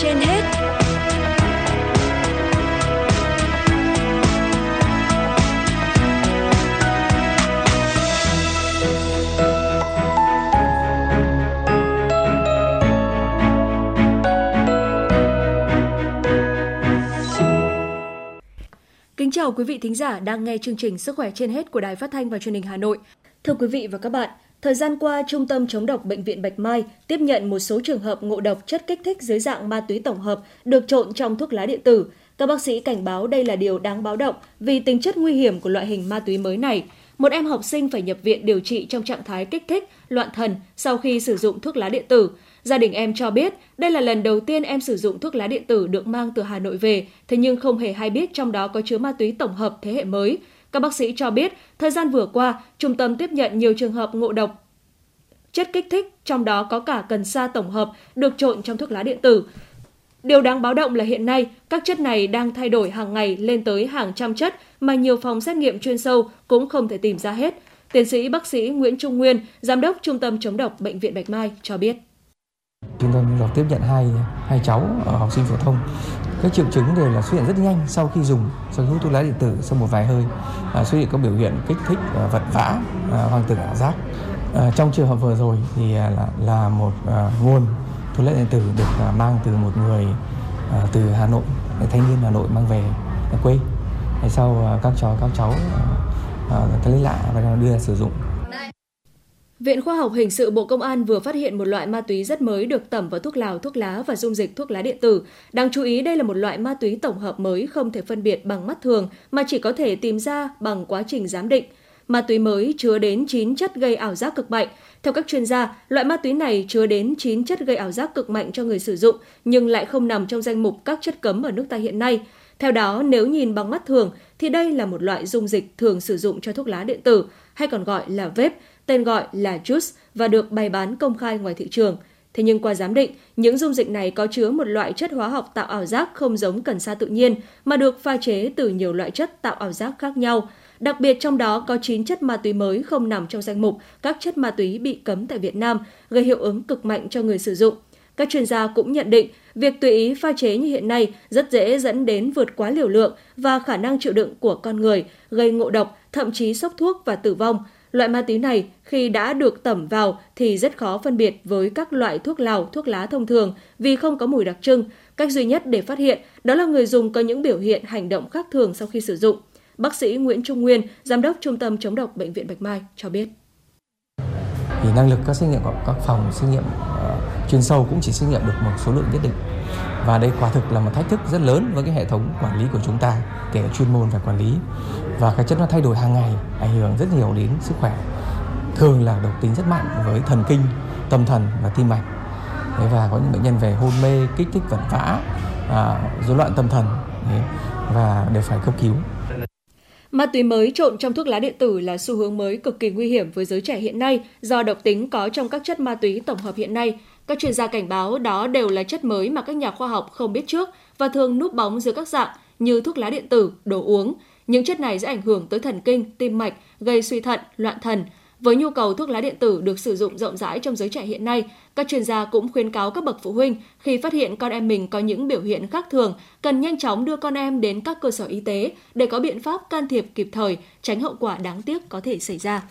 trên hết. Kính chào quý vị thính giả đang nghe chương trình Sức khỏe trên hết của Đài Phát thanh và Truyền hình Hà Nội. Thưa quý vị và các bạn, Thời gian qua, Trung tâm chống độc Bệnh viện Bạch Mai tiếp nhận một số trường hợp ngộ độc chất kích thích dưới dạng ma túy tổng hợp được trộn trong thuốc lá điện tử. Các bác sĩ cảnh báo đây là điều đáng báo động vì tính chất nguy hiểm của loại hình ma túy mới này. Một em học sinh phải nhập viện điều trị trong trạng thái kích thích, loạn thần sau khi sử dụng thuốc lá điện tử. Gia đình em cho biết đây là lần đầu tiên em sử dụng thuốc lá điện tử được mang từ Hà Nội về, thế nhưng không hề hay biết trong đó có chứa ma túy tổng hợp thế hệ mới. Các bác sĩ cho biết, thời gian vừa qua, trung tâm tiếp nhận nhiều trường hợp ngộ độc chất kích thích, trong đó có cả cần sa tổng hợp được trộn trong thuốc lá điện tử. Điều đáng báo động là hiện nay, các chất này đang thay đổi hàng ngày lên tới hàng trăm chất mà nhiều phòng xét nghiệm chuyên sâu cũng không thể tìm ra hết. Tiến sĩ bác sĩ Nguyễn Trung Nguyên, Giám đốc Trung tâm chống độc Bệnh viện Bạch Mai cho biết. Trung tâm chống tiếp nhận hai, hai cháu ở học sinh phổ thông. Các triệu chứng đều là xuất hiện rất nhanh sau khi dùng sau hút thuốc lá điện tử sau một vài hơi à, xuất hiện các biểu hiện kích thích à, vật vã à, hoang tưởng ảo giác. À, trong trường hợp vừa rồi thì à, là, là một à, nguồn thuốc lá điện tử được à, mang từ một người à, từ Hà Nội thanh niên Hà Nội mang về à, quê. Sau à, các cháu các cháu à, à, thấy lạ và đưa ra sử dụng. Viện Khoa học Hình sự Bộ Công an vừa phát hiện một loại ma túy rất mới được tẩm vào thuốc lào, thuốc lá và dung dịch thuốc lá điện tử. Đáng chú ý đây là một loại ma túy tổng hợp mới không thể phân biệt bằng mắt thường mà chỉ có thể tìm ra bằng quá trình giám định. Ma túy mới chứa đến 9 chất gây ảo giác cực mạnh. Theo các chuyên gia, loại ma túy này chứa đến 9 chất gây ảo giác cực mạnh cho người sử dụng nhưng lại không nằm trong danh mục các chất cấm ở nước ta hiện nay. Theo đó, nếu nhìn bằng mắt thường thì đây là một loại dung dịch thường sử dụng cho thuốc lá điện tử hay còn gọi là vape tên gọi là juice và được bày bán công khai ngoài thị trường. Thế nhưng qua giám định, những dung dịch này có chứa một loại chất hóa học tạo ảo giác không giống cần sa tự nhiên mà được pha chế từ nhiều loại chất tạo ảo giác khác nhau. Đặc biệt trong đó có 9 chất ma túy mới không nằm trong danh mục các chất ma túy bị cấm tại Việt Nam, gây hiệu ứng cực mạnh cho người sử dụng. Các chuyên gia cũng nhận định, việc tùy ý pha chế như hiện nay rất dễ dẫn đến vượt quá liều lượng và khả năng chịu đựng của con người, gây ngộ độc, thậm chí sốc thuốc và tử vong. Loại ma túy này khi đã được tẩm vào thì rất khó phân biệt với các loại thuốc lào, thuốc lá thông thường vì không có mùi đặc trưng. Cách duy nhất để phát hiện đó là người dùng có những biểu hiện hành động khác thường sau khi sử dụng. Bác sĩ Nguyễn Trung Nguyên, Giám đốc Trung tâm chống độc Bệnh viện Bạch Mai cho biết. Thì năng lực các xét nghiệm của các phòng xét nghiệm ờ, chuyên sâu cũng chỉ xét nghiệm được một số lượng nhất định. Và đây quả thực là một thách thức rất lớn với cái hệ thống quản lý của chúng ta, kể cả chuyên môn và quản lý. Và cái chất nó thay đổi hàng ngày, ảnh hưởng rất nhiều đến sức khỏe. Thường là độc tính rất mạnh với thần kinh, tâm thần và tim mạch. và có những bệnh nhân về hôn mê, kích thích vật vã, à, loạn tâm thần và đều phải cấp cứu. Ma túy mới trộn trong thuốc lá điện tử là xu hướng mới cực kỳ nguy hiểm với giới trẻ hiện nay do độc tính có trong các chất ma túy tổng hợp hiện nay. Các chuyên gia cảnh báo đó đều là chất mới mà các nhà khoa học không biết trước và thường núp bóng dưới các dạng như thuốc lá điện tử, đồ uống. Những chất này sẽ ảnh hưởng tới thần kinh, tim mạch, gây suy thận, loạn thần. Với nhu cầu thuốc lá điện tử được sử dụng rộng rãi trong giới trẻ hiện nay, các chuyên gia cũng khuyến cáo các bậc phụ huynh khi phát hiện con em mình có những biểu hiện khác thường, cần nhanh chóng đưa con em đến các cơ sở y tế để có biện pháp can thiệp kịp thời, tránh hậu quả đáng tiếc có thể xảy ra.